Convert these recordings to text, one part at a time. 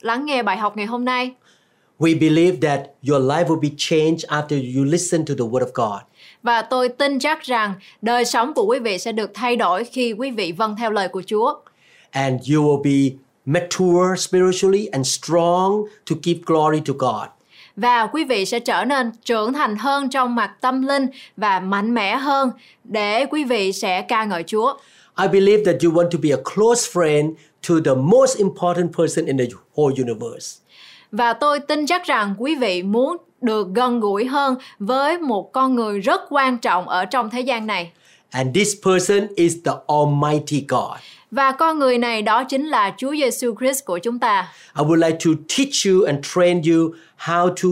lắng nghe bài học ngày hôm nay. We believe that your life will be changed after you listen to the Word of God. Và tôi tin chắc rằng đời sống của quý vị sẽ được thay đổi khi quý vị vâng theo lời của Chúa. And you will be mature spiritually and strong to give glory to God. Và quý vị sẽ trở nên trưởng thành hơn trong mặt tâm linh và mạnh mẽ hơn để quý vị sẽ ca ngợi Chúa. I believe that you want to be a close friend to the most important person in the whole universe. Và tôi tin chắc rằng quý vị muốn được gần gũi hơn với một con người rất quan trọng ở trong thế gian này. And this person is the Almighty God. Và con người này đó chính là Chúa Giêsu Christ của chúng ta. I would like to teach you and train you how to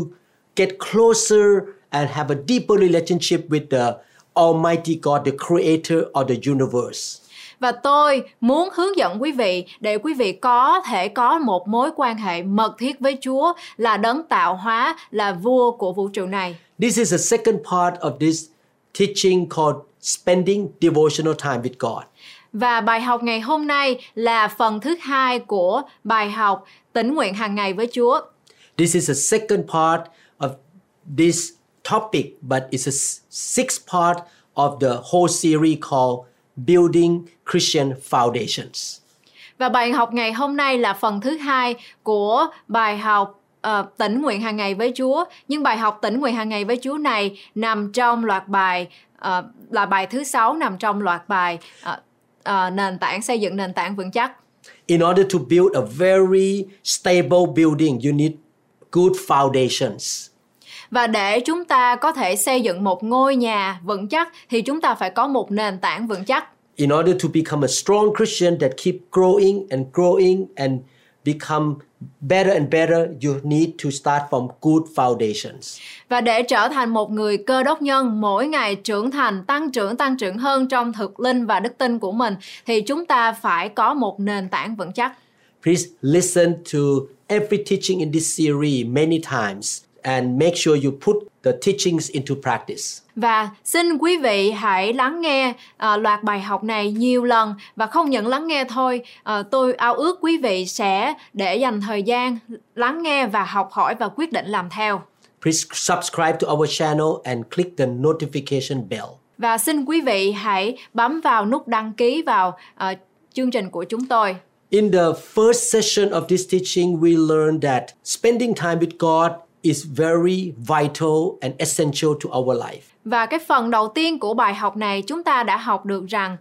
get closer and have a deeper relationship with the Almighty God, the creator of the universe. Và tôi muốn hướng dẫn quý vị để quý vị có thể có một mối quan hệ mật thiết với Chúa là đấng tạo hóa, là vua của vũ trụ này. This is the second part of this teaching called spending devotional time with God. Và bài học ngày hôm nay là phần thứ hai của bài học tĩnh nguyện hàng ngày với Chúa. This is the second part of this topic, but it's a sixth part of the whole series called Building Christian Foundations. Và bài học ngày hôm nay là phần thứ hai của bài học ờ, tĩnh nguyện hàng ngày với Chúa. Nhưng bài học tĩnh nguyện hàng ngày với Chúa này nằm trong loạt bài ờ, là bài thứ sáu nằm trong loạt bài ờ, ờ, nền tảng xây dựng nền tảng vững chắc. In order to build a very stable building, you need good foundations. Và để chúng ta có thể xây dựng một ngôi nhà vững chắc thì chúng ta phải có một nền tảng vững chắc. In order to become a strong Christian that keep growing and growing and become better and better, you need to start from good foundations. Và để trở thành một người cơ đốc nhân mỗi ngày trưởng thành, tăng trưởng, tăng trưởng hơn trong thực linh và đức tin của mình thì chúng ta phải có một nền tảng vững chắc. Please listen to every teaching in this series many times and make sure you put the teachings into practice. Và xin quý vị hãy lắng nghe à, loạt bài học này nhiều lần và không những lắng nghe thôi, à, tôi ao ước quý vị sẽ để dành thời gian lắng nghe và học hỏi và quyết định làm theo. Please subscribe to our channel and click the notification bell. Và xin quý vị hãy bấm vào nút đăng ký vào à, chương trình của chúng tôi. In the first session of this teaching, we learned that spending time with God is very vital and essential to our life. Và cái phần đầu tiên của bài học này chúng ta đã học được rằng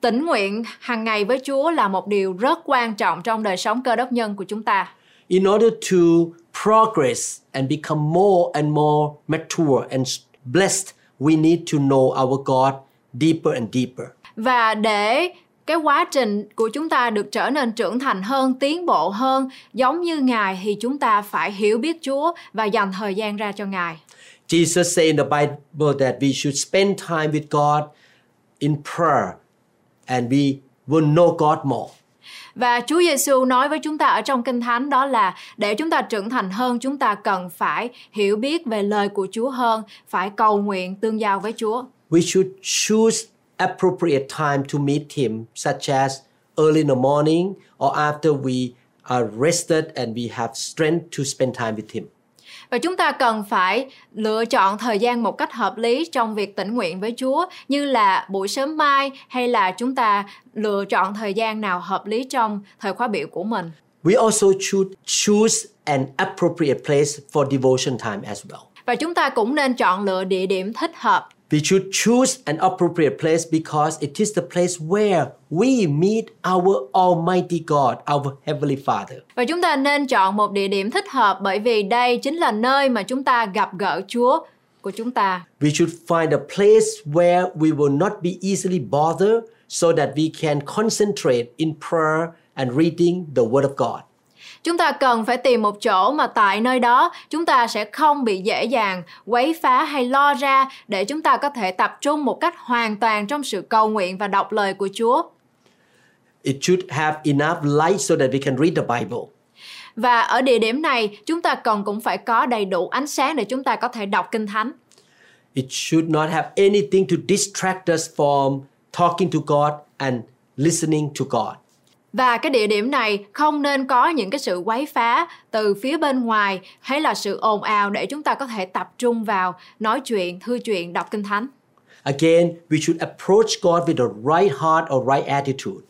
tĩnh nguyện hàng ngày với Chúa là một điều rất quan trọng trong đời sống cơ đốc nhân của chúng ta. In order to progress and become more and more mature and blessed, we need to know our God deeper and deeper. Và để cái quá trình của chúng ta được trở nên trưởng thành hơn, tiến bộ hơn, giống như Ngài thì chúng ta phải hiểu biết Chúa và dành thời gian ra cho Ngài. Jesus said in the Bible that we should spend time with God in prayer and we will know God more. Và Chúa Giêsu nói với chúng ta ở trong Kinh Thánh đó là để chúng ta trưởng thành hơn, chúng ta cần phải hiểu biết về lời của Chúa hơn, phải cầu nguyện tương giao với Chúa. We should choose appropriate time to meet Him, such as early in the morning or after we are rested and we have strength to spend time with Him. Và chúng ta cần phải lựa chọn thời gian một cách hợp lý trong việc tĩnh nguyện với Chúa như là buổi sớm mai hay là chúng ta lựa chọn thời gian nào hợp lý trong thời khóa biểu của mình. We also should choose an appropriate place for devotion time as well. Và chúng ta cũng nên chọn lựa địa điểm thích hợp We should choose an appropriate place because it is the place where we meet our Almighty God, our Heavenly Father. Và chúng ta nên chọn một địa điểm thích hợp bởi vì đây chính là nơi mà chúng ta gặp gỡ Chúa của chúng ta. We should find a place where we will not be easily bothered so that we can concentrate in prayer and reading the Word of God. Chúng ta cần phải tìm một chỗ mà tại nơi đó chúng ta sẽ không bị dễ dàng quấy phá hay lo ra để chúng ta có thể tập trung một cách hoàn toàn trong sự cầu nguyện và đọc lời của Chúa. It should have enough light so that we can read the Bible. Và ở địa điểm này, chúng ta cần cũng phải có đầy đủ ánh sáng để chúng ta có thể đọc Kinh Thánh. It should not have anything to distract us from talking to God and listening to God. Và cái địa điểm này không nên có những cái sự quấy phá từ phía bên ngoài hay là sự ồn ào để chúng ta có thể tập trung vào nói chuyện, thư chuyện, đọc Kinh Thánh. Again, we should approach God with the right heart or right attitude.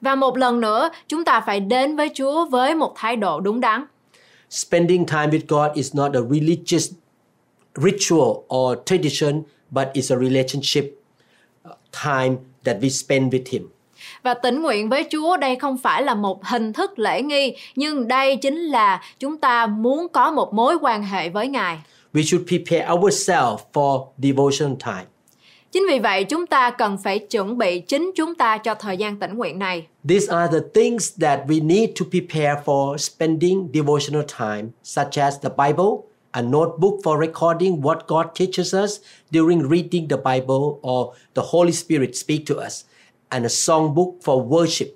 Và một lần nữa, chúng ta phải đến với Chúa với một thái độ đúng đắn. Spending time with God is not a religious ritual or tradition, but it's a relationship uh, time that we spend with Him. Và tĩnh nguyện với Chúa đây không phải là một hình thức lễ nghi, nhưng đây chính là chúng ta muốn có một mối quan hệ với Ngài. We should prepare ourselves for devotion time. Chính vì vậy chúng ta cần phải chuẩn bị chính chúng ta cho thời gian tĩnh nguyện này. These are the things that we need to prepare for spending devotional time, such as the Bible, a notebook for recording what God teaches us during reading the Bible or the Holy Spirit speak to us, and a songbook for worship.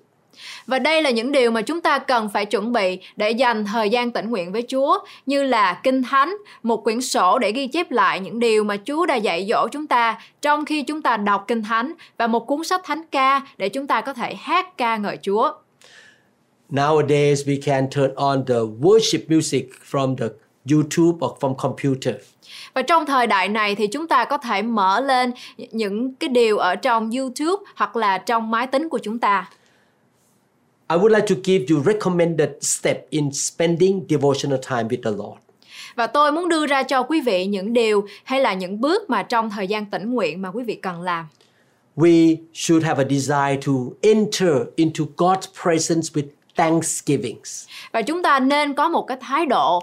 Và đây là những điều mà chúng ta cần phải chuẩn bị để dành thời gian tĩnh nguyện với Chúa, như là Kinh Thánh, một quyển sổ để ghi chép lại những điều mà Chúa đã dạy dỗ chúng ta trong khi chúng ta đọc Kinh Thánh và một cuốn sách thánh ca để chúng ta có thể hát ca ngợi Chúa. Nowadays, we can turn on the worship music from the YouTube or from computer. Và trong thời đại này thì chúng ta có thể mở lên những cái điều ở trong YouTube hoặc là trong máy tính của chúng ta. I would like to give you recommended step in spending devotional time with the Lord. Và tôi muốn đưa ra cho quý vị những điều hay là những bước mà trong thời gian tĩnh nguyện mà quý vị cần làm. We should have a desire to enter into God's presence with thanksgivings. Và chúng ta nên có một cái thái độ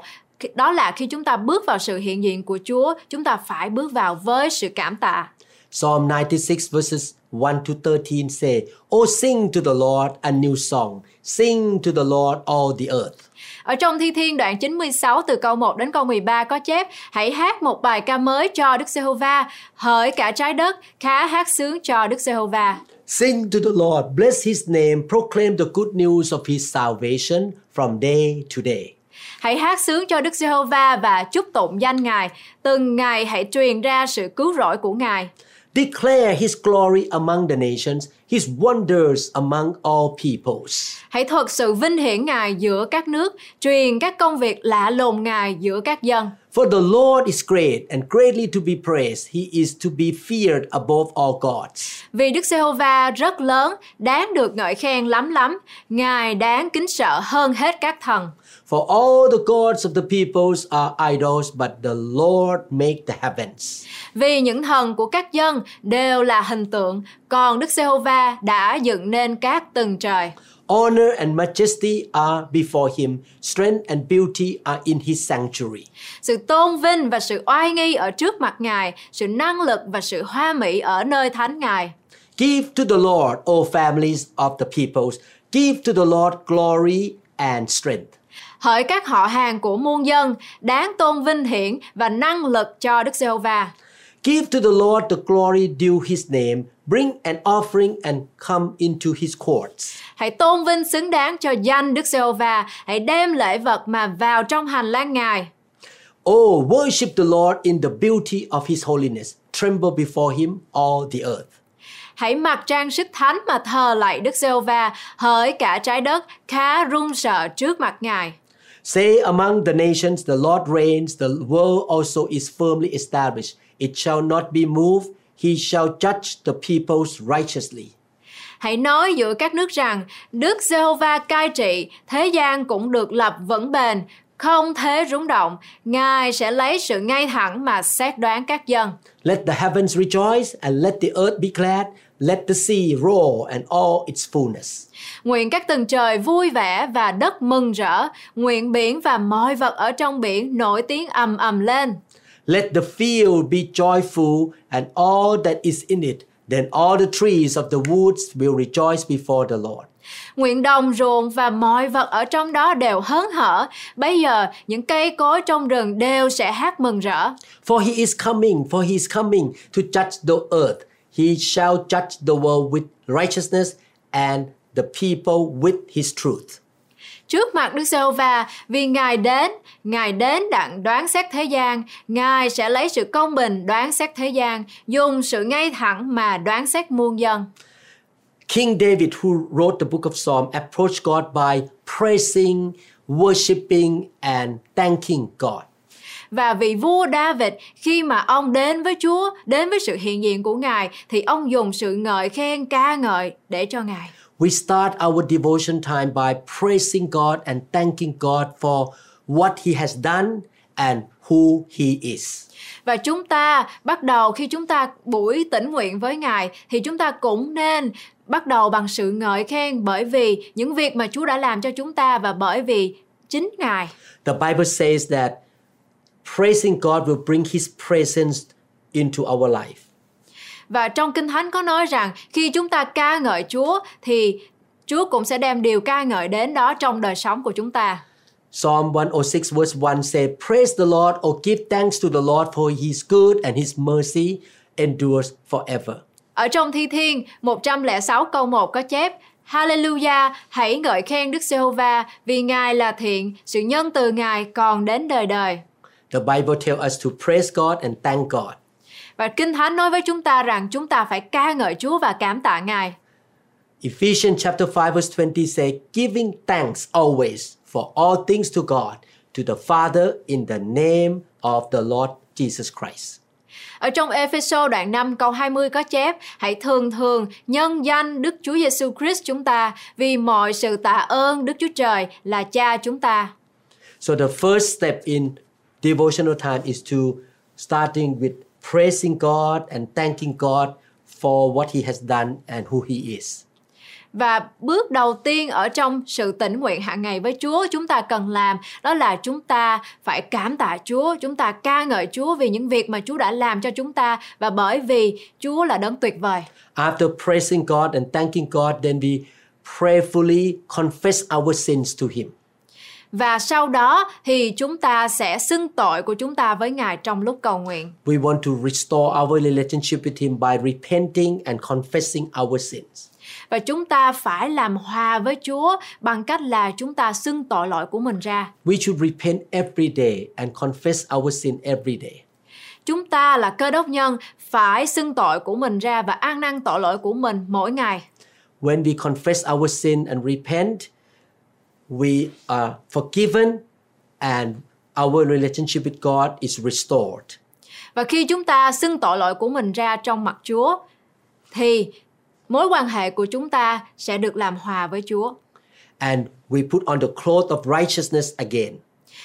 đó là khi chúng ta bước vào sự hiện diện của Chúa, chúng ta phải bước vào với sự cảm tạ. Psalm 96 verses 1 to 13 say, Oh, sing to the Lord a new song. Sing to the Lord all the earth. Ở trong Thi Thiên đoạn 96 từ câu 1 đến câu 13 có chép Hãy hát một bài ca mới cho Đức Giê-hô-va, hỡi cả trái đất, khá hát sướng cho Đức Giê-hô-va. Sing to the Lord, bless his name, proclaim the good news of his salvation from day to day. Hãy hát sướng cho Đức Giê-hô-va và chúc tụng danh Ngài. Từng ngày hãy truyền ra sự cứu rỗi của Ngài. Declare his glory among the nations, his wonders among all peoples. Hãy thuật sự vinh hiển Ngài giữa các nước, truyền các công việc lạ lùng Ngài giữa các dân. For the Lord is great and greatly to be praised. He is to be feared above all gods. Vì Đức Giê-hô-va rất lớn, đáng được ngợi khen lắm lắm. Ngài đáng kính sợ hơn hết các thần. For all the gods of the peoples are idols, but the Lord make the heavens. Vì những thần của các dân đều là hình tượng, còn Đức Giê-hô-va đã dựng nên các tầng trời. Honor and majesty are before him, strength and beauty are in his sanctuary. Sự tôn vinh và sự oai nghi ở trước mặt Ngài, sự năng lực và sự hoa mỹ ở nơi thánh Ngài. Give to the Lord, O families of the peoples. Give to the Lord glory and strength. Hỡi các họ hàng của muôn dân, đáng tôn vinh hiển và năng lực cho Đức Giê-hô-va. Give to the Lord the glory due his name. Bring an offering and come into his courts. Hãy tôn vinh xứng đáng cho danh Đức Giê-hô-va, hãy đem lễ vật mà vào trong hành lang Ngài. Oh, worship the Lord in the beauty of his holiness. Tremble before him, all the earth. Hãy mặc trang sức thánh mà thờ lạy Đức Giê-hô-va, hỡi cả trái đất khá run sợ trước mặt Ngài. Say among the nations, the Lord reigns, the world also is firmly established. It shall not be moved. He shall judge the peoples righteously. Hãy nói giữa các nước rằng Đức Giê-hô-va cai trị, thế gian cũng được lập vững bền, không thế rúng động. Ngài sẽ lấy sự ngay thẳng mà xét đoán các dân. Let the heavens rejoice and let the earth be glad. Let the sea roar and all its fullness. Nguyện các tầng trời vui vẻ và đất mừng rỡ. Nguyện biển và mọi vật ở trong biển nổi tiếng ầm ầm lên. Let the field be joyful and all that is in it. Then all the trees of the woods will rejoice before the Lord. Nguyện đồng ruộng và mọi vật ở trong đó đều hớn hở. Bây giờ những cây cối trong rừng đều sẽ hát mừng rỡ. For he is coming, for he is coming to judge the earth. He shall judge the world with righteousness and the people with his truth. Trước mặt Đức Giê-hô-va, vì Ngài đến, Ngài đến đặng đoán xét thế gian, Ngài sẽ lấy sự công bình đoán xét thế gian, dùng sự ngay thẳng mà đoán xét muôn dân. King David, who wrote the book of Psalm, approached God by praising, worshiping, and thanking God. Và vị vua David khi mà ông đến với Chúa, đến với sự hiện diện của Ngài thì ông dùng sự ngợi khen ca ngợi để cho Ngài. We start our devotion time by praising God and thanking God for what He has done and who He is. Và chúng ta bắt đầu khi chúng ta buổi tĩnh nguyện với Ngài thì chúng ta cũng nên bắt đầu bằng sự ngợi khen bởi vì những việc mà Chúa đã làm cho chúng ta và bởi vì chính Ngài. The Bible says that praising God will bring His presence into our life. Và trong Kinh Thánh có nói rằng khi chúng ta ca ngợi Chúa thì Chúa cũng sẽ đem điều ca ngợi đến đó trong đời sống của chúng ta. Psalm 106 verse 1 say, Praise the Lord, or give thanks to the Lord for His good and His mercy endures forever. Ở trong Thi Thiên 106 câu 1 có chép Hallelujah, hãy ngợi khen Đức Giê-hô-va vì Ngài là thiện, sự nhân từ Ngài còn đến đời đời. The Bible tells us to praise God and thank God. Và Kinh Thánh nói với chúng ta rằng chúng ta phải ca ngợi Chúa và cảm tạ Ngài. Ephesians chapter 5 verse 20 say, giving thanks always for all things to God, to the Father in the name of the Lord Jesus Christ. Ở trong Epheso đoạn 5 câu 20 có chép Hãy thường thường nhân danh Đức Chúa Giêsu Christ chúng ta vì mọi sự tạ ơn Đức Chúa Trời là cha chúng ta. So the first step in devotional time is to starting with praising God and thanking God for what he has done and who he is. Và bước đầu tiên ở trong sự tĩnh nguyện hàng ngày với Chúa chúng ta cần làm đó là chúng ta phải cảm tạ Chúa, chúng ta ca ngợi Chúa vì những việc mà Chúa đã làm cho chúng ta và bởi vì Chúa là đấng tuyệt vời. After praising God and thanking God, then we prayerfully confess our sins to him. Và sau đó thì chúng ta sẽ xưng tội của chúng ta với Ngài trong lúc cầu nguyện. We want to restore our relationship with him by repenting and confessing our sins. Và chúng ta phải làm hòa với Chúa bằng cách là chúng ta xưng tội lỗi của mình ra. We should repent every day and confess our sin every day. Chúng ta là cơ đốc nhân phải xưng tội của mình ra và ăn năn tội lỗi của mình mỗi ngày. When we confess our sin and repent, we are forgiven and our relationship with God is restored. Và khi chúng ta xưng tội lỗi của mình ra trong mặt Chúa thì mối quan hệ của chúng ta sẽ được làm hòa với Chúa. And we put on the cloth of righteousness again.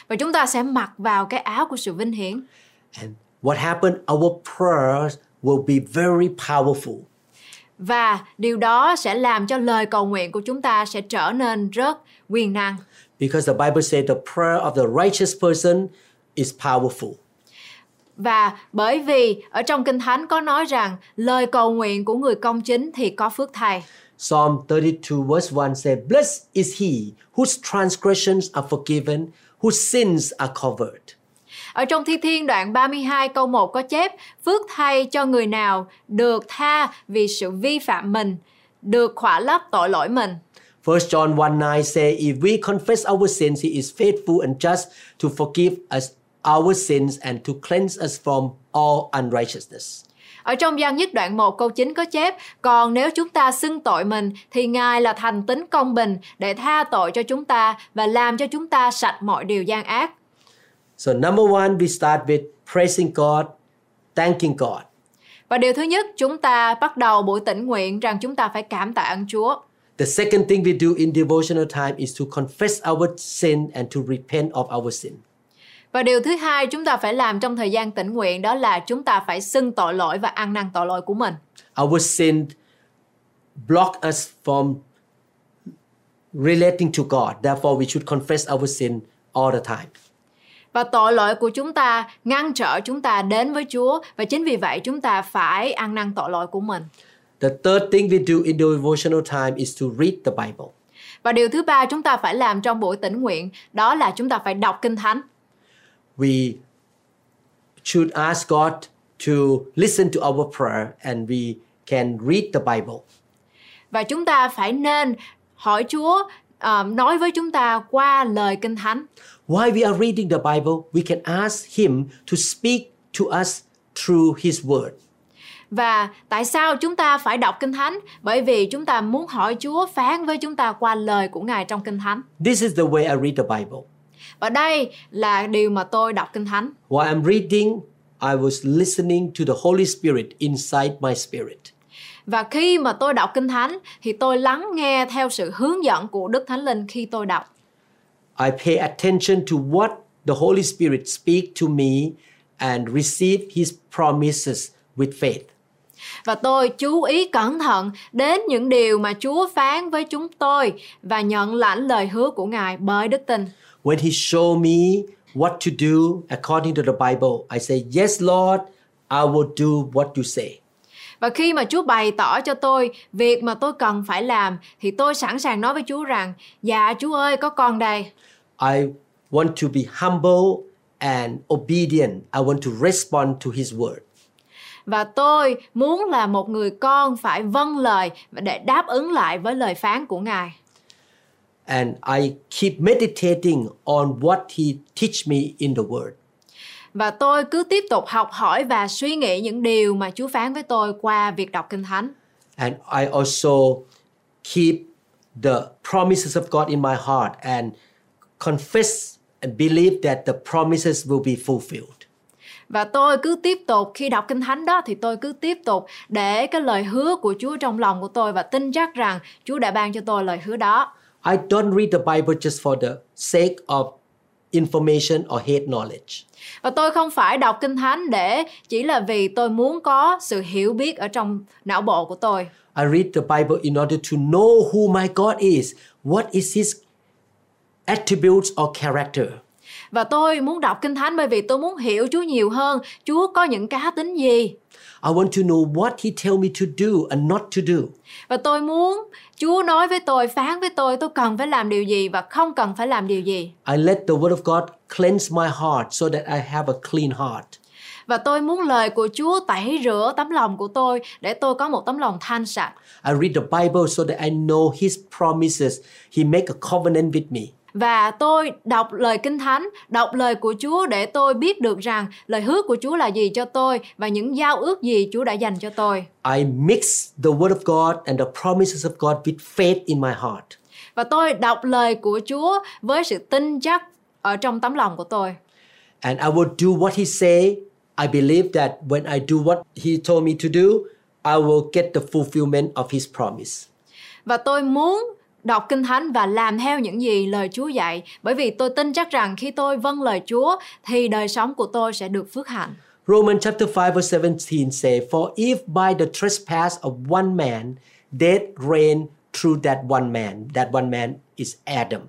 Và chúng ta sẽ mặc vào cái áo của sự vinh hiển. And what happened? Our prayers will be very powerful. Và điều đó sẽ làm cho lời cầu nguyện của chúng ta sẽ trở nên rất quyền năng. Because the Bible says the prayer of the righteous person is powerful. Và bởi vì ở trong Kinh Thánh có nói rằng lời cầu nguyện của người công chính thì có phước thay. Psalm 32 verse 1 says, Blessed is he whose transgressions are forgiven, whose sins are covered. Ở trong Thi Thiên đoạn 32 câu 1 có chép Phước thay cho người nào được tha vì sự vi phạm mình, được khỏa lấp tội lỗi mình. 1 John 1 9 say, If we confess our sins, he is faithful and just to forgive us our sins and to cleanse us from all unrighteousness. Ở trong gian nhất đoạn 1 câu 9 có chép Còn nếu chúng ta xưng tội mình thì Ngài là thành tính công bình để tha tội cho chúng ta và làm cho chúng ta sạch mọi điều gian ác. So, number one, we start with praising God, thanking God. Và điều thứ nhất chúng ta bắt đầu buổi tĩnh nguyện rằng chúng ta phải cảm tạ ơn Chúa. The second thing we do in devotional time is to confess our sin and to repent of our sin. Và điều thứ hai chúng ta phải làm trong thời gian tĩnh nguyện đó là chúng ta phải xưng tội lỗi và ăn năn tội lỗi của mình. Our sin block us from relating to God. Therefore, we should confess our sin all the time. Và tội lỗi của chúng ta ngăn trở chúng ta đến với Chúa và chính vì vậy chúng ta phải ăn năn tội lỗi của mình. The third thing we do in devotional time is to read the Bible. Và điều thứ ba chúng ta phải làm trong buổi tĩnh nguyện đó là chúng ta phải đọc kinh thánh. We should ask God to listen to our prayer and we can read the Bible. Và chúng ta phải nên hỏi Chúa ờ, nói với chúng ta qua lời kinh thánh. While we are reading the Bible, we can ask Him to speak to us through His Word. Và tại sao chúng ta phải đọc kinh thánh? Bởi vì chúng ta muốn hỏi Chúa phán với chúng ta qua lời của Ngài trong kinh thánh. This is the way I read the Bible. Và đây là điều mà tôi đọc kinh thánh. While I'm reading, I was listening to the Holy Spirit inside my spirit. Và khi mà tôi đọc kinh thánh thì tôi lắng nghe theo sự hướng dẫn của Đức Thánh Linh khi tôi đọc. I pay attention to what the Holy Spirit speak to me and receive His promises with faith. Và tôi chú ý cẩn thận đến những điều mà Chúa phán với chúng tôi và nhận lãnh lời hứa của Ngài bởi đức tin. When He show me what to do according to the Bible, I say, Yes, Lord, I will do what you say. Và khi mà Chúa bày tỏ cho tôi việc mà tôi cần phải làm thì tôi sẵn sàng nói với Chúa rằng Dạ Chúa ơi có con đây. I want to be humble and obedient. I want to respond to His word. Và tôi muốn là một người con phải vâng lời và để đáp ứng lại với lời phán của Ngài. And I keep meditating on what He teach me in the word. Và tôi cứ tiếp tục học hỏi và suy nghĩ những điều mà Chúa phán với tôi qua việc đọc Kinh Thánh. And I also keep the promises of God in my heart and confess and believe that the promises will be fulfilled. Và tôi cứ tiếp tục khi đọc Kinh Thánh đó thì tôi cứ tiếp tục để cái lời hứa của Chúa trong lòng của tôi và tin chắc rằng Chúa đã ban cho tôi lời hứa đó. I don't read the Bible just for the sake of information or head knowledge. Và tôi không phải đọc Kinh Thánh để chỉ là vì tôi muốn có sự hiểu biết ở trong não bộ của tôi. I read the Bible in order to know who my God is, what is His attributes or character. Và tôi muốn đọc Kinh Thánh bởi vì tôi muốn hiểu Chúa nhiều hơn. Chúa có những cá tính gì? I want to know what He tell me to do and not to do. Và tôi muốn Chúa nói với tôi, phán với tôi tôi cần phải làm điều gì và không cần phải làm điều gì. I let the Word of God cleanse my heart so that I have a clean heart. Và tôi muốn lời của Chúa tẩy rửa tấm lòng của tôi để tôi có một tấm lòng thanh sạch. I read the Bible so that I know His promises. He make a covenant with me. Và tôi đọc lời Kinh Thánh, đọc lời của Chúa để tôi biết được rằng lời hứa của Chúa là gì cho tôi và những giao ước gì Chúa đã dành cho tôi. I mix the Word of God and the promises of God with faith in my heart. Và tôi đọc lời của Chúa với sự tin chắc ở trong tấm lòng của tôi. And I will do what He say. I believe that when I do what He told me to do, I will get the fulfillment of His promise. Và tôi muốn đọc kinh thánh và làm theo những gì lời Chúa dạy bởi vì tôi tin chắc rằng khi tôi vâng lời Chúa thì đời sống của tôi sẽ được phước hạnh. Romans chapter 5 verse 17 say, For if by the trespass of one man death reigned through that one man, that one man is Adam,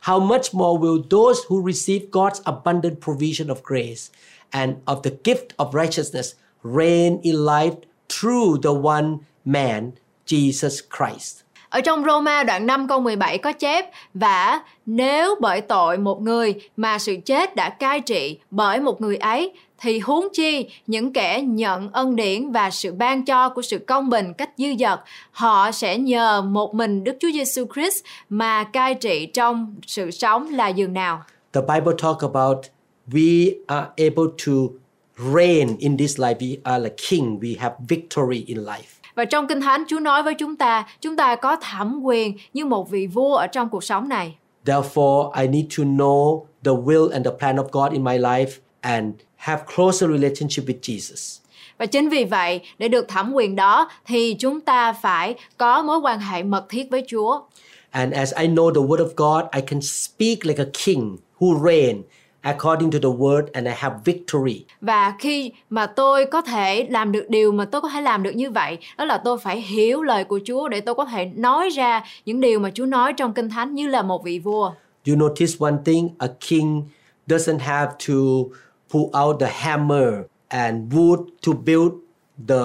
how much more will those who receive God's abundant provision of grace and of the gift of righteousness reign in life through the one man, Jesus Christ? Ở trong Roma, đoạn 5 câu 17 có chép, Và nếu bởi tội một người mà sự chết đã cai trị bởi một người ấy, thì huống chi những kẻ nhận ân điển và sự ban cho của sự công bình cách dư dật, họ sẽ nhờ một mình Đức Chúa Giêsu Christ mà cai trị trong sự sống là giường nào. The Bible talk about we are able to reign in this life. We are like king. We have victory in life. Và trong Kinh Thánh Chúa nói với chúng ta, chúng ta có thẩm quyền như một vị vua ở trong cuộc sống này. Therefore, I need to know the will and the plan of God in my life and have closer relationship with Jesus. Và chính vì vậy, để được thẩm quyền đó thì chúng ta phải có mối quan hệ mật thiết với Chúa. And as I know the word of God, I can speak like a king who reign according to the word and I have victory. Và khi mà tôi có thể làm được điều mà tôi có thể làm được như vậy, đó là tôi phải hiểu lời của Chúa để tôi có thể nói ra những điều mà Chúa nói trong Kinh Thánh như là một vị vua. You notice one thing, a king doesn't have to pull out the hammer and wood to build the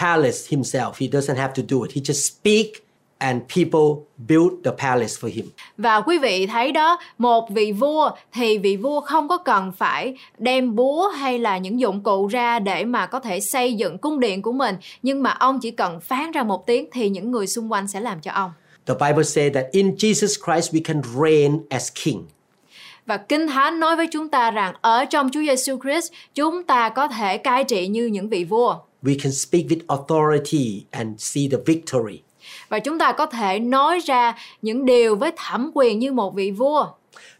palace himself. He doesn't have to do it. He just speak and people build the palace for him. Và quý vị thấy đó, một vị vua thì vị vua không có cần phải đem búa hay là những dụng cụ ra để mà có thể xây dựng cung điện của mình, nhưng mà ông chỉ cần phán ra một tiếng thì những người xung quanh sẽ làm cho ông. The Bible says that in Jesus Christ we can reign as king. Và Kinh Thánh nói với chúng ta rằng ở trong Chúa Giêsu Christ, chúng ta có thể cai trị như những vị vua. We can speak with authority and see the victory. Và chúng ta có thể nói ra những điều với thẩm quyền như một vị vua.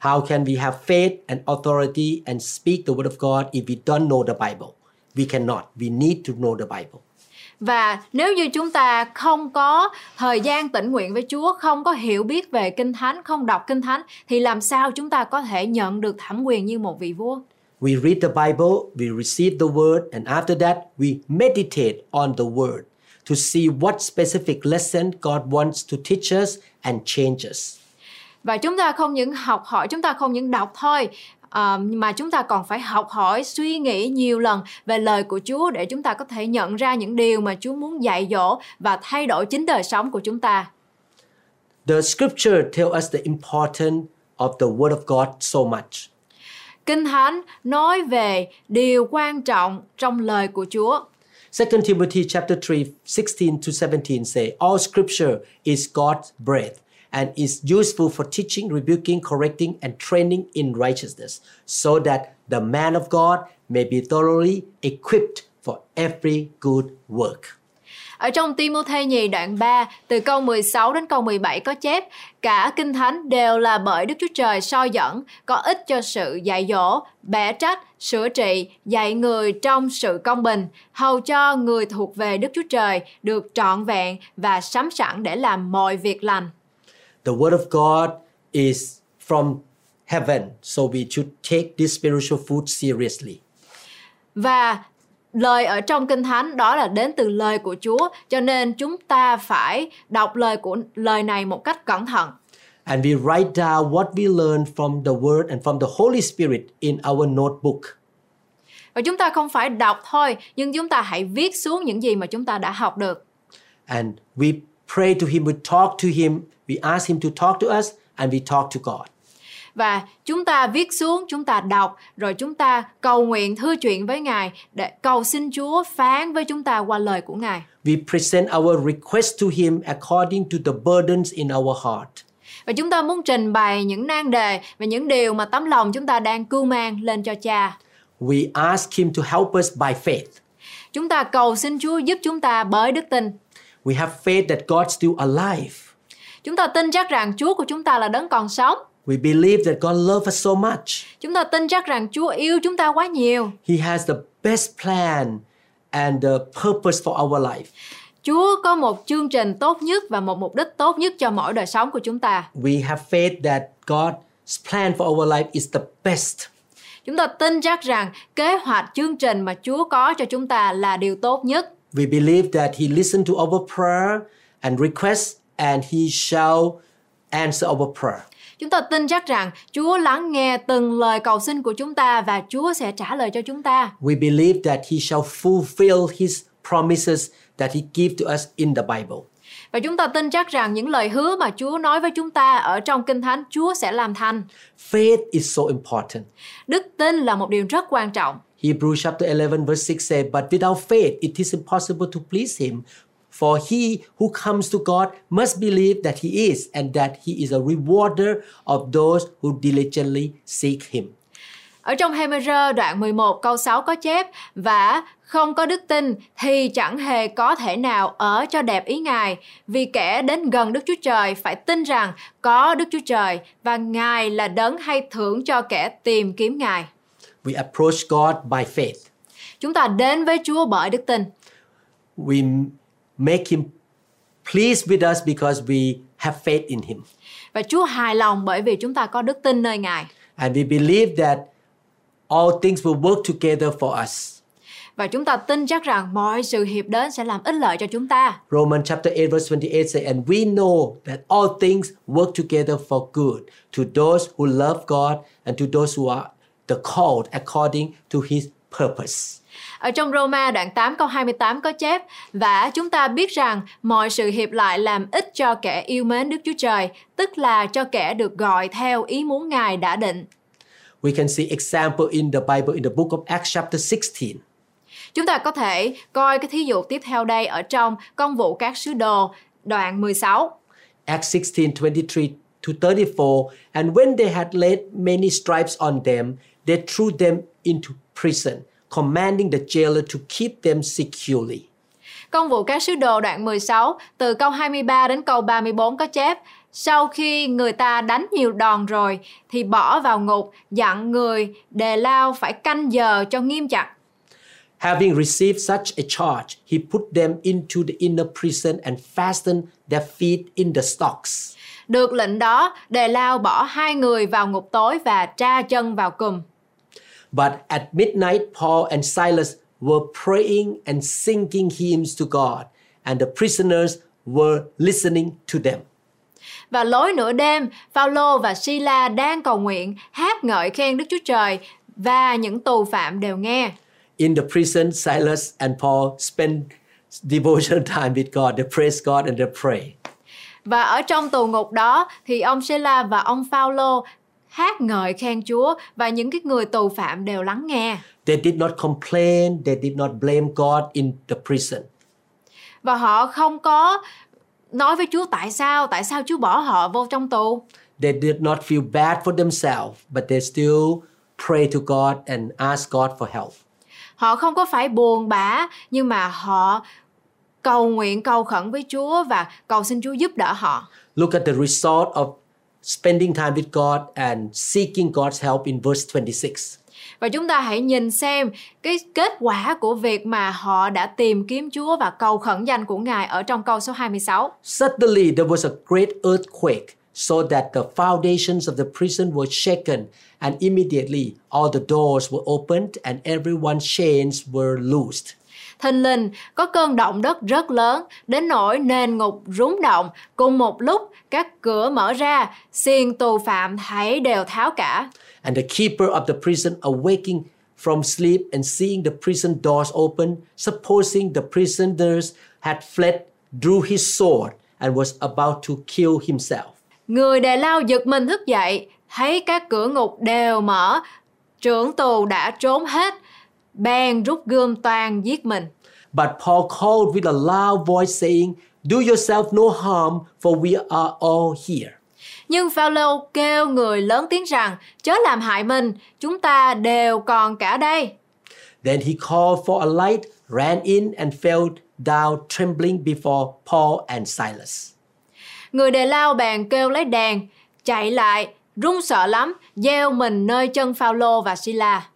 How can we have faith and authority and speak the word of God if we don't know the Bible? We cannot. We need to know the Bible. Và nếu như chúng ta không có thời gian tĩnh nguyện với Chúa, không có hiểu biết về Kinh Thánh, không đọc Kinh Thánh thì làm sao chúng ta có thể nhận được thẩm quyền như một vị vua? We read the Bible, we receive the word, and after that, we meditate on the word to see what specific lesson God wants to teach us and change us. Và chúng ta không những học hỏi, chúng ta không những đọc thôi, à, mà chúng ta còn phải học hỏi, suy nghĩ nhiều lần về lời của Chúa để chúng ta có thể nhận ra những điều mà Chúa muốn dạy dỗ và thay đổi chính đời sống của chúng ta. The scripture tell us the importance of the word of God so much. Kinh Thánh nói về điều quan trọng trong lời của Chúa. 2 Timothy chapter 3, 16 to 17 say, All scripture is God's breath and is useful for teaching, rebuking, correcting, and training in righteousness, so that the man of God may be thoroughly equipped for every good work. Ở trong Timôthê nhì đoạn 3, từ câu 16 đến câu 17 có chép, cả kinh thánh đều là bởi Đức Chúa Trời soi dẫn, có ích cho sự dạy dỗ, bẻ trách, sửa trị, dạy người trong sự công bình, hầu cho người thuộc về Đức Chúa Trời được trọn vẹn và sắm sẵn để làm mọi việc lành. The word of God is from heaven, so we should take this spiritual food seriously. Và lời ở trong kinh thánh đó là đến từ lời của Chúa, cho nên chúng ta phải đọc lời của lời này một cách cẩn thận. And we write down what we learn from the word and from the Holy Spirit in our notebook. Và chúng ta không phải đọc thôi, nhưng chúng ta hãy viết xuống những gì mà chúng ta đã học được. And we pray to Him, we talk to Him, we ask Him to talk to us, and we talk to God. Và chúng ta viết xuống, chúng ta đọc, rồi chúng ta cầu nguyện thư chuyện với Ngài để cầu xin Chúa phán với chúng ta qua lời của Ngài. We present our request to Him according to the burdens in our heart. Và chúng ta muốn trình bày những nan đề và những điều mà tấm lòng chúng ta đang cưu mang lên cho Cha. We ask Him to help us by faith. Chúng ta cầu xin Chúa giúp chúng ta bởi đức tin. We have faith that God's still alive. Chúng ta tin chắc rằng Chúa của chúng ta là đấng còn sống. We believe that God loves us so much. Chúng ta tin chắc rằng Chúa yêu chúng ta quá nhiều. He has the best plan and the purpose for our life. Chúa có một chương trình tốt nhất và một mục đích tốt nhất cho mỗi đời sống của chúng ta. We have faith that God's plan for our life is the best. Chúng ta tin chắc rằng kế hoạch chương trình mà Chúa có cho chúng ta là điều tốt nhất. We believe that He listened to our prayer and request and He shall answer our prayer. Chúng ta tin chắc rằng Chúa lắng nghe từng lời cầu xin của chúng ta và Chúa sẽ trả lời cho chúng ta. We believe that He shall fulfill His promises that He gave to us in the Bible. Và chúng ta tin chắc rằng những lời hứa mà Chúa nói với chúng ta ở trong Kinh Thánh, Chúa sẽ làm thành. Faith is so important. Đức tin là một điều rất quan trọng. Hebrews chapter 11 verse 6 say, But without faith it is impossible to please Him. For he who comes to God must believe that He is and that He is a rewarder of those who diligently seek Him. Ở trong Hebrew đoạn 11 câu 6 có chép và không có đức tin thì chẳng hề có thể nào ở cho đẹp ý Ngài vì kẻ đến gần Đức Chúa Trời phải tin rằng có Đức Chúa Trời và Ngài là đấng hay thưởng cho kẻ tìm kiếm Ngài. We approach God by faith. Chúng ta đến với Chúa bởi đức tin. We make Him pleased with us because we have faith in Him. Và Chúa hài lòng bởi vì chúng ta có đức tin nơi Ngài. And we believe that all things will work together for us. Và chúng ta tin chắc rằng mọi sự hiệp đến sẽ làm ích lợi cho chúng ta. Romans chapter 8 verse 28 say, And we know that all things work together for good to those who love God and to those who are the called according to his purpose. Ở trong Roma đoạn 8 câu 28 có chép Và chúng ta biết rằng mọi sự hiệp lại làm ích cho kẻ yêu mến Đức Chúa Trời Tức là cho kẻ được gọi theo ý muốn Ngài đã định We can see example in the Bible in the book of Acts chapter 16. Chúng ta có thể coi cái thí dụ tiếp theo đây ở trong công vụ các sứ đồ đoạn 16 Acts 16 23 to 34. And when they had laid many stripes on them, they threw them into prison, commanding the jailer to keep them securely. Công vụ các sứ đồ đoạn 16 từ câu 23 đến câu 34 có chép sau khi người ta đánh nhiều đòn rồi thì bỏ vào ngục dặn người đề lao phải canh giờ cho nghiêm chặt Having received such a charge, he put them into the inner prison and fastened their feet in the stocks. Được lệnh đó, đề lao bỏ hai người vào ngục tối và tra chân vào cùm. But at midnight, Paul and Silas were praying and singing hymns to God, and the prisoners were listening to them. Và lối nửa đêm, Phaolô và Sila đang cầu nguyện, hát ngợi khen Đức Chúa Trời và những tù phạm đều nghe. In the prison, Silas and Paul spent devotional time with God. They praise God and they pray. Và ở trong tù ngục đó thì ông Sila và ông Phaolô hát ngợi khen Chúa và những cái người tù phạm đều lắng nghe. They did not complain, they did not blame God in the prison. Và họ không có nói với Chúa tại sao, tại sao Chúa bỏ họ vô trong tù. They did not feel bad for themselves, but they still pray to God and ask God for help. Họ không có phải buồn bã nhưng mà họ cầu nguyện cầu khẩn với Chúa và cầu xin Chúa giúp đỡ họ. Look at the result of spending time with God and seeking God's help in verse 26. Và chúng ta hãy nhìn xem cái kết quả của việc mà họ đã tìm kiếm Chúa và cầu khẩn danh của Ngài ở trong câu số 26. Suddenly there was a great earthquake, so that the foundations of the prison were shaken, and immediately all the doors were opened and everyone's chains were loosed. Thình lình có cơn động đất rất lớn, đến nỗi nền ngục rúng động. Cùng một lúc, các cửa mở ra, xiên tù phạm thấy đều tháo cả. And the keeper of the prison, awaking from sleep and seeing the prison doors open, supposing the prisoners had fled, drew his sword and was about to kill himself. Người đề lao giật mình thức dậy, thấy các cửa ngục đều mở, trưởng tù đã trốn hết, bèn rút gươm toàn giết mình. But Paul called with a loud voice, saying, Do yourself no harm, for we are all here. Nhưng Phaolô kêu người lớn tiếng rằng, chớ làm hại mình, chúng ta đều còn cả đây. Then he called for a light, ran in, and fell down trembling before Paul and Silas. Người đề lao bèn kêu lấy đèn, chạy lại, run sợ lắm, gieo mình nơi chân Phaolô và Sila.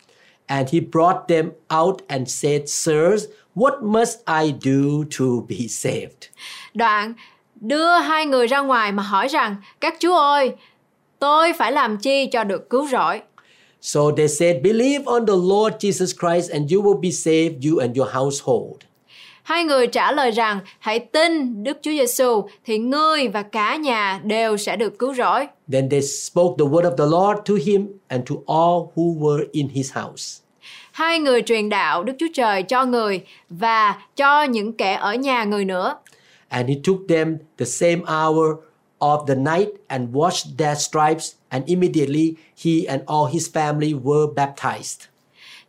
And he brought them out and said, Sirs, what must I do to be saved? Đoạn đưa hai người ra ngoài mà hỏi rằng, các chúa ơi, tôi phải làm chi cho được cứu rỗi? So they said, Believe on the Lord Jesus Christ, and you will be saved, you and your household. Hai người trả lời rằng, hãy tin Đức Chúa Giêsu thì ngươi và cả nhà đều sẽ được cứu rỗi. Then they spoke the word of the Lord to him and to all who were in his house. Hai người truyền đạo Đức Chúa Trời cho người và cho những kẻ ở nhà người nữa. And he took them the same hour of the night and washed their stripes, and immediately he and all his family were baptized.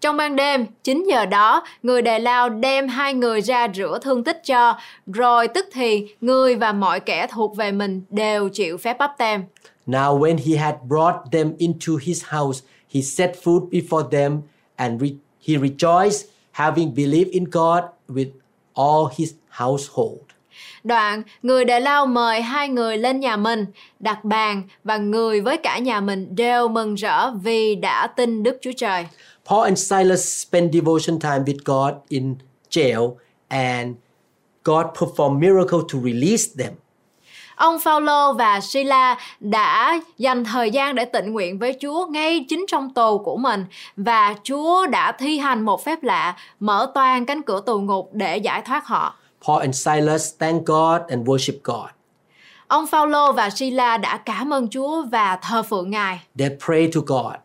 Trong ban đêm, 9 giờ đó, người Đề Lao đem hai người ra rửa thương tích cho, rồi tức thì người và mọi kẻ thuộc về mình đều chịu phép bắp tem. Now, when he had brought them into his house, he set food before them, and re- he rejoiced, having believed in God with all his household. Đoạn, người Đề Lao mời hai người lên nhà mình, đặt bàn và người với cả nhà mình đều mừng rỡ vì đã tin Đức Chúa Trời. Paul and Silas spent devotion time with God in jail, and God performed miracle to release them. Ông Phaolô và Sila đã dành thời gian để tịnh nguyện với Chúa ngay chính trong tù của mình và Chúa đã thi hành một phép lạ mở toang cánh cửa tù ngục để giải thoát họ. Paul and Silas thanked God and worshiped God. Ông Phaolô và Sila đã cảm ơn Chúa và thờ phượng Ngài. They prayed to God.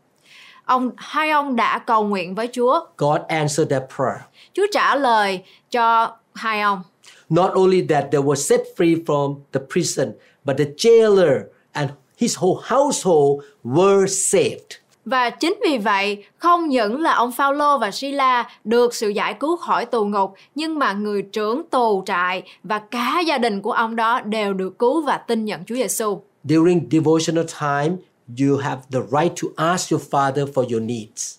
Ông hai ông đã cầu nguyện với Chúa. God answered their prayer. Chúa trả lời cho hai ông. Not only that they were set free from the prison, but the jailer and his whole household were saved. Và chính vì vậy, không những là ông Phaolô và Sila được sự giải cứu khỏi tù ngục, nhưng mà người trưởng tù trại và cả gia đình của ông đó đều được cứu và tin nhận Chúa Giêsu. During devotional time, you have the right to ask your Father for your needs.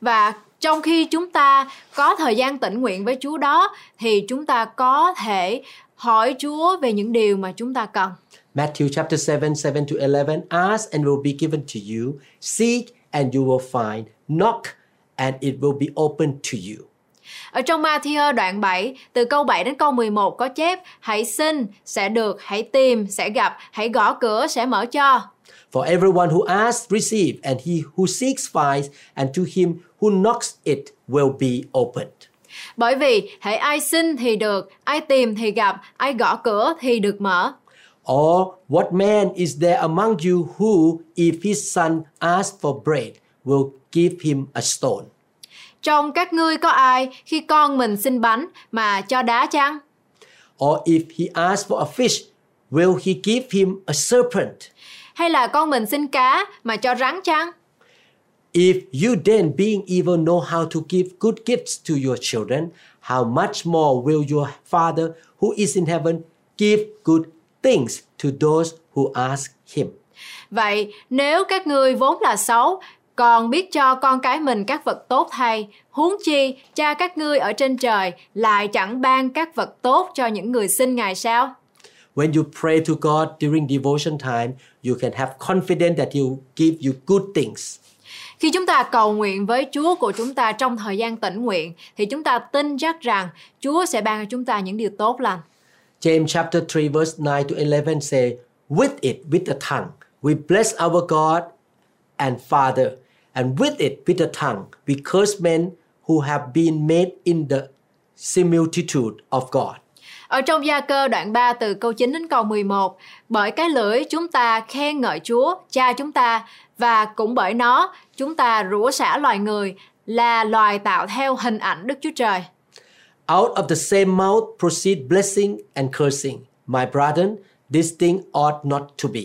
Và trong khi chúng ta có thời gian tĩnh nguyện với Chúa đó thì chúng ta có thể hỏi Chúa về những điều mà chúng ta cần. Matthew chapter 7, 7 to 11 Ask and it will be given to you, seek and you will find, knock and it will be open to you. Ở trong Matthew đoạn 7, từ câu 7 đến câu 11 có chép Hãy xin, sẽ được, hãy tìm, sẽ gặp, hãy gõ cửa, sẽ mở cho. For everyone who asks, receive, and he who seeks finds, and to him who knocks it will be opened. Bởi vì hãy ai xin thì được, ai tìm thì gặp, ai gõ cửa thì được mở. Or what man is there among you who, if his son asks for bread, will give him a stone? Trong các ngươi có ai khi con mình xin bánh mà cho đá chăng? Or if he asks for a fish, will he give him a serpent? Hay là con mình xin cá mà cho rắn chăng? If you then, being evil, know how to give good gifts to your children, how much more will your Father who is in heaven give good things to those who ask him? Vậy nếu các ngươi vốn là xấu, còn biết cho con cái mình các vật tốt thay, huống chi cha các ngươi ở trên trời lại chẳng ban các vật tốt cho những người xin Ngài sao? When you pray to God during devotion time, you can have confidence that He will give you good things. Khi chúng ta cầu nguyện với Chúa của chúng ta trong thời gian tĩnh nguyện thì chúng ta tin chắc rằng Chúa sẽ ban cho chúng ta những điều tốt lành. James chapter 3 verse 9 to 11 say, With it, with the tongue, we bless our God and Father, and with it, with the tongue, we curse men who have been made in the similitude of God. Ở trong gia cơ đoạn 3 từ câu 9 đến câu 11, bởi cái lưỡi chúng ta khen ngợi Chúa, cha chúng ta, và cũng bởi nó chúng ta rủa xả loài người là loài tạo theo hình ảnh Đức Chúa Trời. Out of the same mouth proceed blessing and cursing. My brethren, this thing ought not to be.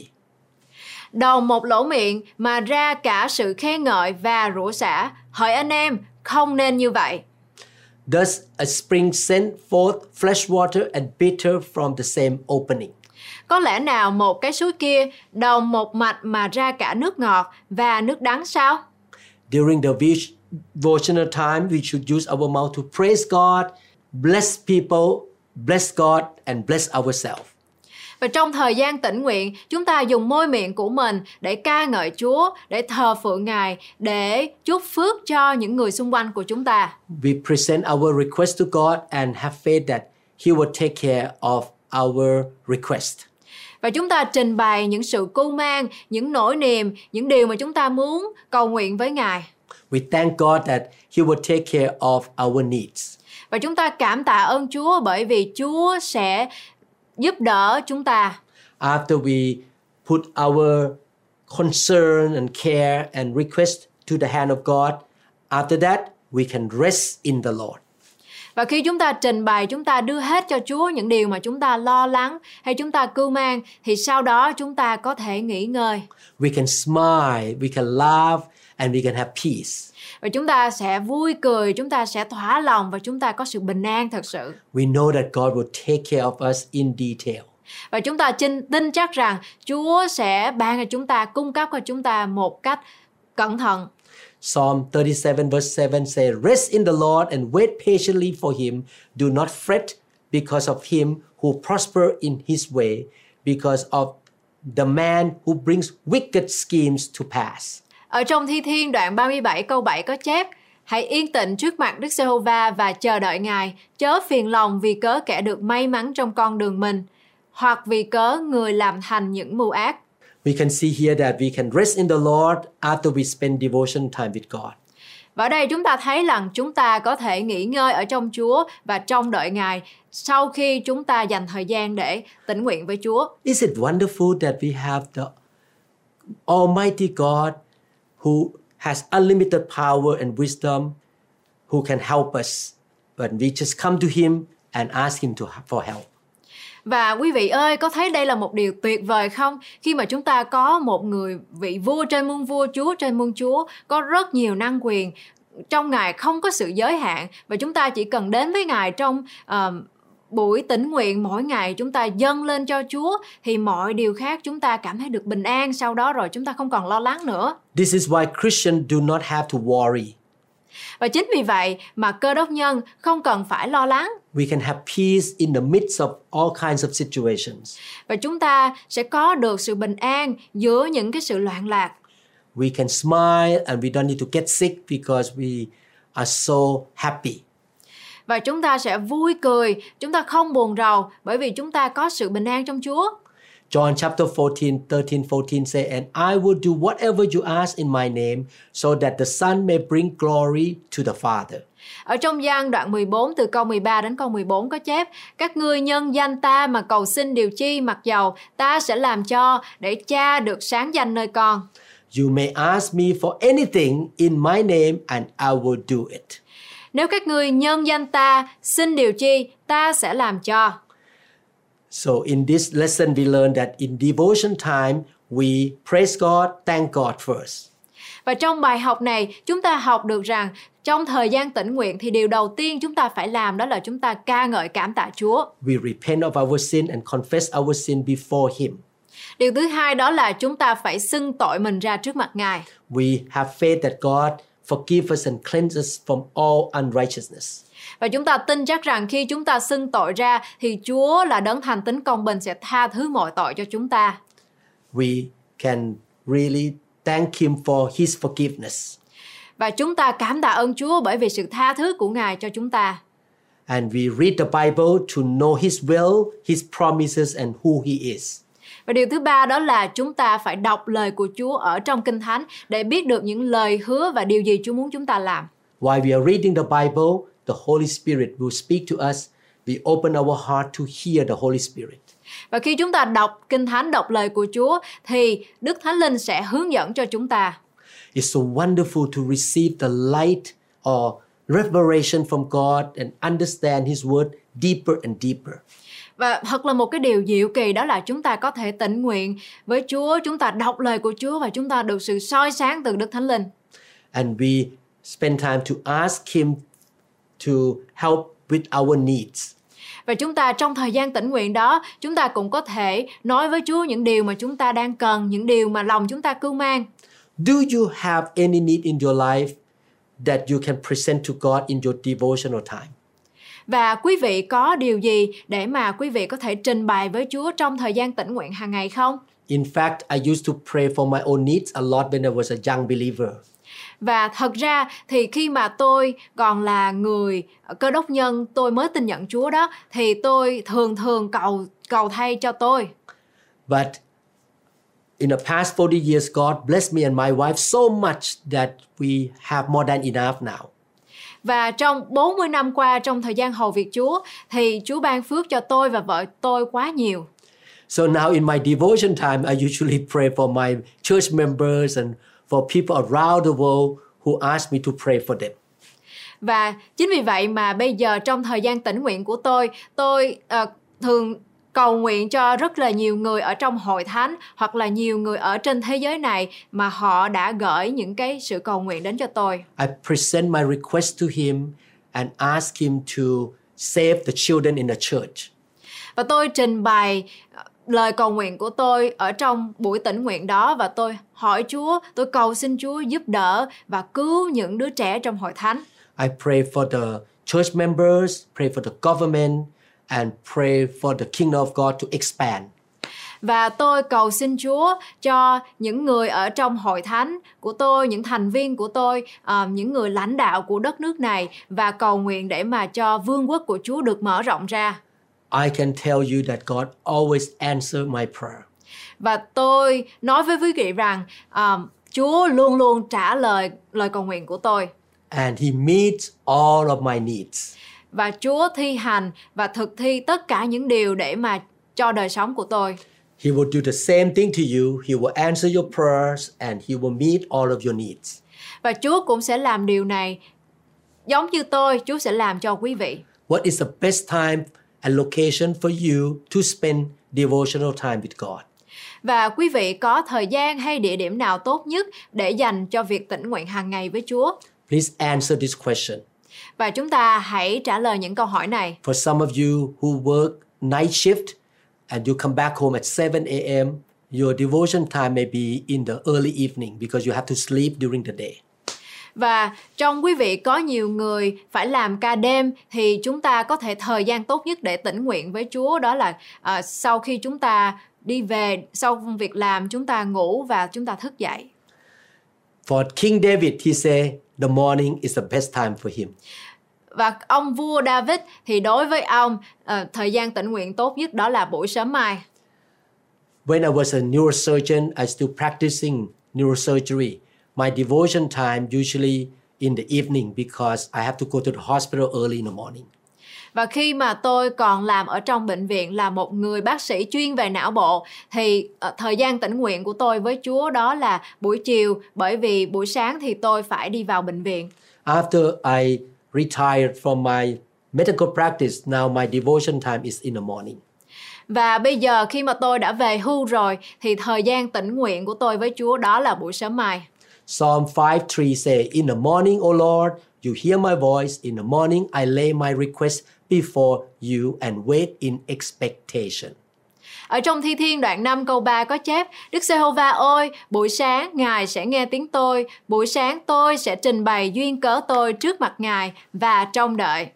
Đầu một lỗ miệng mà ra cả sự khen ngợi và rủa xả. Hỡi anh em, không nên như vậy. Does a spring send forth fresh water and bitter from the same opening? Có lẽ nào một cái suối kia đầu một mạch mà ra cả nước ngọt và nước đắng sao? During the devotional time, we should use our mouth to praise God, bless people, bless God, and bless ourselves. Và trong thời gian tĩnh nguyện, chúng ta dùng môi miệng của mình để ca ngợi Chúa, để thờ phượng Ngài, để chúc phước cho những người xung quanh của chúng ta. We present our request to God and have faith that He will take care of our request. Và chúng ta trình bày những sự cưu mang, những nỗi niềm, những điều mà chúng ta muốn cầu nguyện với Ngài. We thank God that He will take care of our needs. Và chúng ta cảm tạ ơn Chúa bởi vì Chúa sẽ giúp đỡ chúng ta. After we put our concern and care and request to the hand of God, after that, we can rest in the Lord. Và khi chúng ta trình bày, chúng ta đưa hết cho Chúa những điều mà chúng ta lo lắng hay chúng ta cưu mang thì sau đó chúng ta có thể nghỉ ngơi. We can smile, we can laugh, and we can have peace. Và chúng ta sẽ vui cười, chúng ta sẽ thỏa lòng và chúng ta có sự bình an thật sự. We know that God will take care of us in detail. Và chúng ta tin, tin chắc rằng Chúa sẽ ban cho chúng ta, cung cấp cho chúng ta một cách cẩn thận. Psalm 37 verse 7 say, Rest in the Lord and wait patiently for him. Do not fret because of him who prosper in his way, because of the man who brings wicked schemes to pass. Ở trong Thi Thiên đoạn 37 câu 7 có chép Hãy yên tĩnh trước mặt Đức Giê-hô-va và chờ đợi Ngài, chớ phiền lòng vì cớ kẻ được may mắn trong con đường mình, hoặc vì cớ người làm thành những mưu ác. We can see here that we can rest in the Lord after we spend devotion time with God. Và ở đây chúng ta thấy rằng chúng ta có thể nghỉ ngơi ở trong Chúa và trong đợi Ngài sau khi chúng ta dành thời gian để tĩnh nguyện với Chúa. Is it wonderful that we have the Almighty God who has unlimited power and wisdom who can help us when we just come to him and ask him to, for help. Và quý vị ơi, có thấy đây là một điều tuyệt vời không? Khi mà chúng ta có một người vị vua trên muôn vua, chúa trên muôn chúa, có rất nhiều năng quyền, trong Ngài không có sự giới hạn và chúng ta chỉ cần đến với Ngài trong uh, buổi tĩnh nguyện mỗi ngày chúng ta dâng lên cho Chúa thì mọi điều khác chúng ta cảm thấy được bình an sau đó rồi chúng ta không còn lo lắng nữa. This is why Christians do not have to worry. Và chính vì vậy mà cơ đốc nhân không cần phải lo lắng We can have peace in the midst of all kinds of situations. và chúng ta sẽ có được sự bình an giữa những cái sự loạn lạc. We can smile and we don't need to get sick because we are so happy. Và chúng ta sẽ vui cười, chúng ta không buồn rầu bởi vì chúng ta có sự bình an trong Chúa. John chapter 14, 13, 14 say, And I will do whatever you ask in my name, so that the Son may bring glory to the Father. Ở trong gian đoạn 14 từ câu 13 đến câu 14 có chép Các ngươi nhân danh ta mà cầu xin điều chi mặc dầu ta sẽ làm cho để cha được sáng danh nơi con. You may ask me for anything in my name, and I will do it. Nếu các ngươi nhân danh ta xin điều chi ta sẽ làm cho. So, in this lesson, we learned that in devotion time, we praise God, thank God first. Và trong bài học này chúng ta học được rằng trong thời gian tĩnh nguyện thì điều đầu tiên chúng ta phải làm đó là chúng ta ca ngợi cảm tạ Chúa. We repent of our sin and confess our sin before Him. Điều thứ hai đó là chúng ta phải xưng tội mình ra trước mặt Ngài. We have faith that God forgive us and cleanse us from all unrighteousness. Và chúng ta tin chắc rằng khi chúng ta xưng tội ra thì Chúa là đấng thành tính công bình sẽ tha thứ mọi tội cho chúng ta. We can really thank Him for His forgiveness. Và chúng ta cảm tạ ơn Chúa bởi vì sự tha thứ của Ngài cho chúng ta. And we read the Bible to know His will, His promises, and who He is. Và điều thứ ba đó là chúng ta phải đọc lời của Chúa ở trong Kinh Thánh để biết được những lời hứa và điều gì Chúa muốn chúng ta làm. While we are reading the Bible, the Holy Spirit will speak to us. We open our heart to hear the Holy Spirit. Và khi chúng ta đọc Kinh Thánh, đọc lời của Chúa thì Đức Thánh Linh sẽ hướng dẫn cho chúng ta. It's so wonderful to receive the light or revelation from God and understand His word deeper and deeper. Và thật là một cái điều diệu kỳ đó là chúng ta có thể tĩnh nguyện với Chúa, chúng ta đọc lời của Chúa và chúng ta được sự soi sáng từ Đức Thánh Linh. And we spend time to ask Him to help with our needs. Và chúng ta trong thời gian tĩnh nguyện đó, chúng ta cũng có thể nói với Chúa những điều mà chúng ta đang cần, những điều mà lòng chúng ta cưu mang. Do you have any need in your life that you can present to God in your devotional time? Và quý vị có điều gì để mà quý vị có thể trình bày với Chúa trong thời gian tĩnh nguyện hàng ngày không? In fact, I used to pray for my own needs a lot when I was a young believer. Và thật ra thì khi mà tôi còn là người cơ đốc nhân, tôi mới tin nhận Chúa đó thì tôi thường thường cầu cầu thay cho tôi. But in the past 40 years, God blessed me and my wife so much that we have more than enough now. Và trong 40 năm qua trong thời gian hầu việc Chúa thì Chúa ban phước cho tôi và vợ tôi quá nhiều. So now in my devotion time, I usually pray for my church members and for people around the world who ask me to pray for them. Và chính vì vậy mà bây giờ trong thời gian tĩnh nguyện của tôi, tôi ờ, thường cầu nguyện cho rất là nhiều người ở trong hội thánh hoặc là nhiều người ở trên thế giới này mà họ đã gửi những cái sự cầu nguyện đến cho tôi. I present my request to Him and ask Him to save the children in the church. Và tôi trình bày ờ, lời cầu nguyện của tôi ở trong buổi tĩnh nguyện đó và tôi hỏi Chúa, tôi cầu xin Chúa giúp đỡ và cứu những đứa trẻ trong hội thánh. I pray for the church members, pray for the government, and pray for the kingdom of God to expand. Và tôi cầu xin Chúa cho những người ở trong hội thánh của tôi, những thành viên của tôi, à, những người lãnh đạo của đất nước này và cầu nguyện để mà cho vương quốc của Chúa được mở rộng ra. I can tell you that God always answer my prayer. Và tôi nói với quý vị rằng à, Chúa luôn luôn trả lời lời cầu nguyện của tôi. And He meets all of my needs. Và Chúa thi hành và thực thi tất cả những điều để mà cho đời sống của tôi. He will do the same thing to you. He will answer your prayers and He will meet all of your needs. Và Chúa cũng sẽ làm điều này giống như tôi, Chúa sẽ làm cho quý vị. What is the best time and location for you to spend devotional time with God? Và quý vị có thời gian hay địa điểm nào tốt nhất để dành cho việc tĩnh nguyện hàng ngày với Chúa? Please answer this question. Và chúng ta hãy trả lời những câu hỏi này. For some of you who work night shift and you come back home at 7 a.m., your devotion time may be in the early evening because you have to sleep during the day. Và trong quý vị có nhiều người phải làm ca đêm thì chúng ta có thể thời gian tốt nhất để tĩnh nguyện với Chúa đó là à, sau khi chúng ta đi về sau việc làm chúng ta ngủ và chúng ta thức dậy. For King David, he said the morning is the best time for him. Và ông vua David thì đối với ông à, thời gian tĩnh nguyện tốt nhất đó là buổi sớm mai. When I was a neurosurgeon, I still practicing neurosurgery. My devotion time usually in the evening because I have to go to the hospital early in the morning. Và khi mà tôi còn làm ở trong bệnh viện là một người bác sĩ chuyên về não bộ thì uh, thời gian tĩnh nguyện của tôi với Chúa đó là buổi chiều bởi vì buổi sáng thì tôi phải đi vào bệnh viện. After I retired from my medical practice, now my devotion time is in the morning. Và bây giờ khi mà tôi đã về hưu rồi thì thời gian tĩnh nguyện của tôi với Chúa đó là buổi sớm mai. Psalm 5:3 say, In the morning, O Lord, you hear my voice. In the morning, I lay my request before you and wait in expectation. Ở trong Thi Thiên đoạn 5 câu 3 có chép Đức Giê-hô-va ơi, buổi sáng Ngài sẽ nghe tiếng tôi, buổi sáng tôi sẽ trình bày duyên cớ tôi trước mặt Ngài và trông đợi.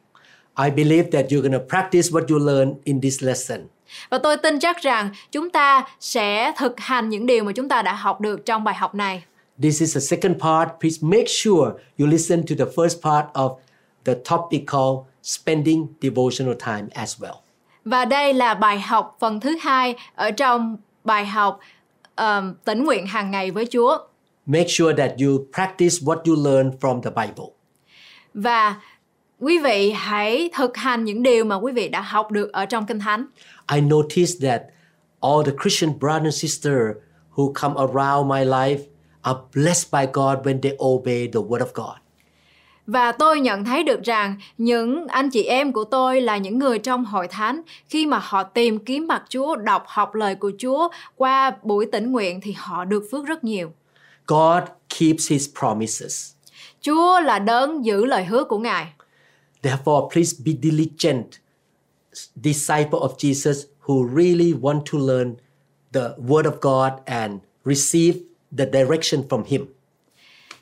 I believe that you're going to practice what you learn in this lesson. Và tôi tin chắc rằng chúng ta sẽ thực hành những điều mà chúng ta đã học được trong bài học này. This is the second part. Please make sure you listen to the first part of the topic called spending devotional time as well. Và đây là bài học phần thứ hai ở trong bài học um, tĩnh nguyện hàng ngày với Chúa. Make sure that you practice what you learn from the Bible. Và quý vị hãy thực hành những điều mà quý vị đã học được ở trong Kinh Thánh. I noticed that all the Christian brothers and sisters who come around my life are blessed by God when they obey the Word of God. Và tôi nhận thấy được rằng những anh chị em của tôi là những người trong hội thánh khi mà họ tìm kiếm mặt Chúa, đọc học lời của Chúa qua buổi tĩnh nguyện thì họ được phước rất nhiều. God keeps His promises. Chúa là đấng giữ lời hứa của Ngài. Therefore, please be diligent disciple of Jesus who really want to learn the Word of God and receive the direction from Him.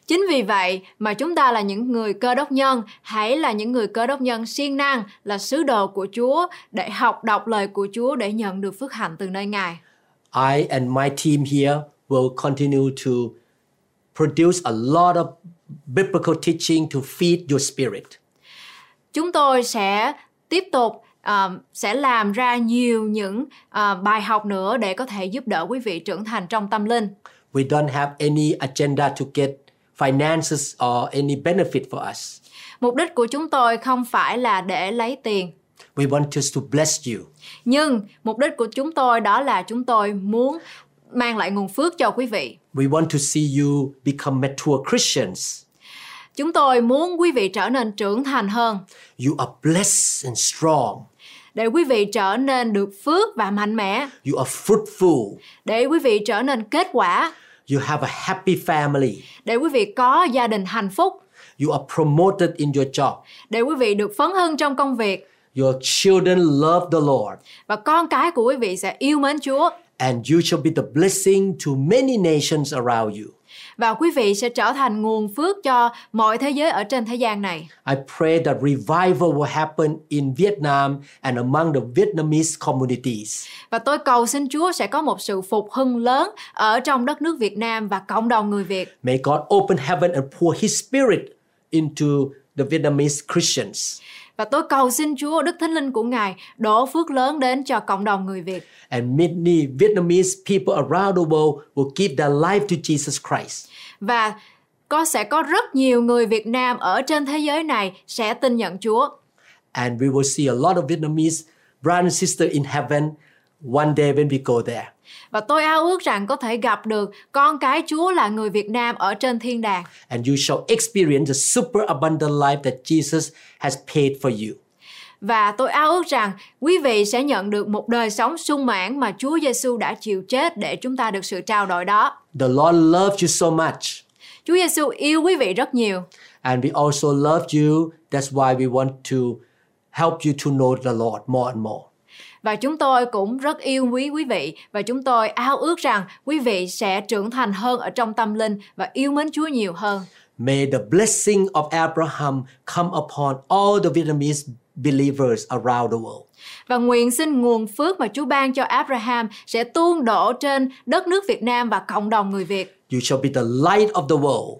Chính vì vậy mà chúng ta là những người cơ đốc nhân, hãy là những người cơ đốc nhân siêng năng, là sứ đồ của Chúa để học đọc lời của Chúa để nhận được phước hạnh từ nơi Ngài. I and my team here will continue to produce a lot of biblical teaching to feed your spirit. Chúng tôi sẽ tiếp tục um, sẽ làm ra nhiều những uh, bài học nữa để có thể giúp đỡ quý vị trưởng thành trong tâm linh. We don't have any agenda to get finances or any benefit for us. Mục đích của chúng tôi không phải là để lấy tiền, We want just to bless you. nhưng mục đích của chúng tôi đó là chúng tôi muốn mang lại nguồn phước cho quý vị. We want to see you become mature Christians. Chúng tôi muốn quý vị trở nên trưởng thành hơn You are blessed and strong. để quý vị trở nên được phước và mạnh mẽ, You are fruitful. để quý vị trở nên kết quả, You have a happy family. để quý vị có gia đình hạnh phúc, You are promoted in your job. để quý vị được phấn hưng trong công việc Your children love the Lord. và con cái của quý vị sẽ yêu mến Chúa And you shall be the blessing to many nations around you. Và quý vị sẽ trở thành nguồn phước cho mọi thế giới ở trên thế gian này. I pray that revival will happen in Vietnam and among the Vietnamese communities. Và tôi cầu xin Chúa sẽ có một sự phục hưng lớn ở trong đất nước Việt Nam và cộng đồng người Việt. May God open heaven and pour His Spirit into the Vietnamese Christians. Và tôi cầu xin Chúa Đức Thánh Linh của Ngài đổ phước lớn đến cho cộng đồng người Việt. And many Vietnamese people around the world will give their life to Jesus Christ. Và có sẽ có rất nhiều người Việt Nam ở trên thế giới này sẽ tin nhận Chúa. And we will see a lot of Vietnamese brothers and sisters in heaven one day when we go there. Và tôi ao ước rằng có thể gặp được con cái Chúa là người Việt Nam ở trên thiên đàng. And you shall experience the super abundant life that Jesus has paid for you. Và tôi ao ước rằng quý vị sẽ nhận được một đời sống sung mãn mà Chúa Giêsu đã chịu chết để chúng ta được sự trao đổi đó. The Lord loves you so much. Chúa Giêsu yêu quý vị rất nhiều And we also love you. That's why we want to help you to know the Lord more and more. và chúng tôi cũng rất yêu quý quý vị và chúng tôi ao ước rằng quý vị sẽ trưởng thành hơn ở trong tâm linh và yêu mến Chúa nhiều hơn. May the blessing of Abraham come upon all the Vietnamese believers around the world. Và nguyện xin nguồn phước mà Chúa ban cho Abraham sẽ tuôn đổ trên đất nước Việt Nam và cộng đồng người Việt. You shall be the light of the world.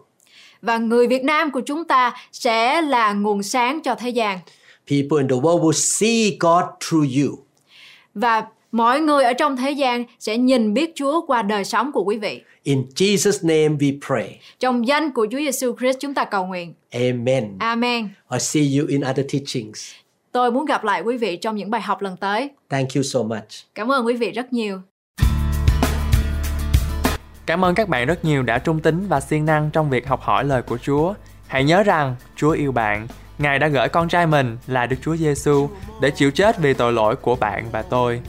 Và người Việt Nam của chúng ta sẽ là nguồn sáng cho thế gian. People in the world will see God through you. Và mọi người ở trong thế gian sẽ nhìn biết Chúa qua đời sống của quý vị. In Jesus' name we pray. Trong danh của Chúa Giêsu Christ chúng ta cầu nguyện. Amen. Amen. I'll see you in other teachings. Tôi muốn gặp lại quý vị trong những bài học lần tới. Thank you so much. Cảm ơn quý vị rất nhiều. Cảm ơn các bạn rất nhiều đã trung tín và siêng năng trong việc học hỏi lời của Chúa. Hãy nhớ rằng Chúa yêu bạn. Ngài đã gửi con trai mình là Đức Chúa Giêsu để chịu chết vì tội lỗi của bạn và tôi.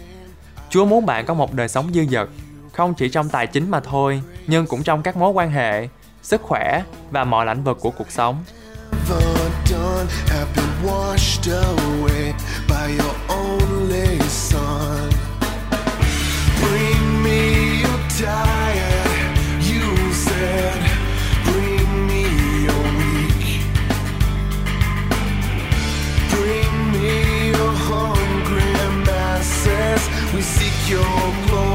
Chúa muốn bạn có một đời sống dư dật, không chỉ trong tài chính mà thôi, nhưng cũng trong các mối quan hệ, sức khỏe và mọi lĩnh vực của cuộc sống. Done have been washed away by your only son. Bring me your tired, you said. Bring me your weak. Bring me your hungry masses. We seek your glory.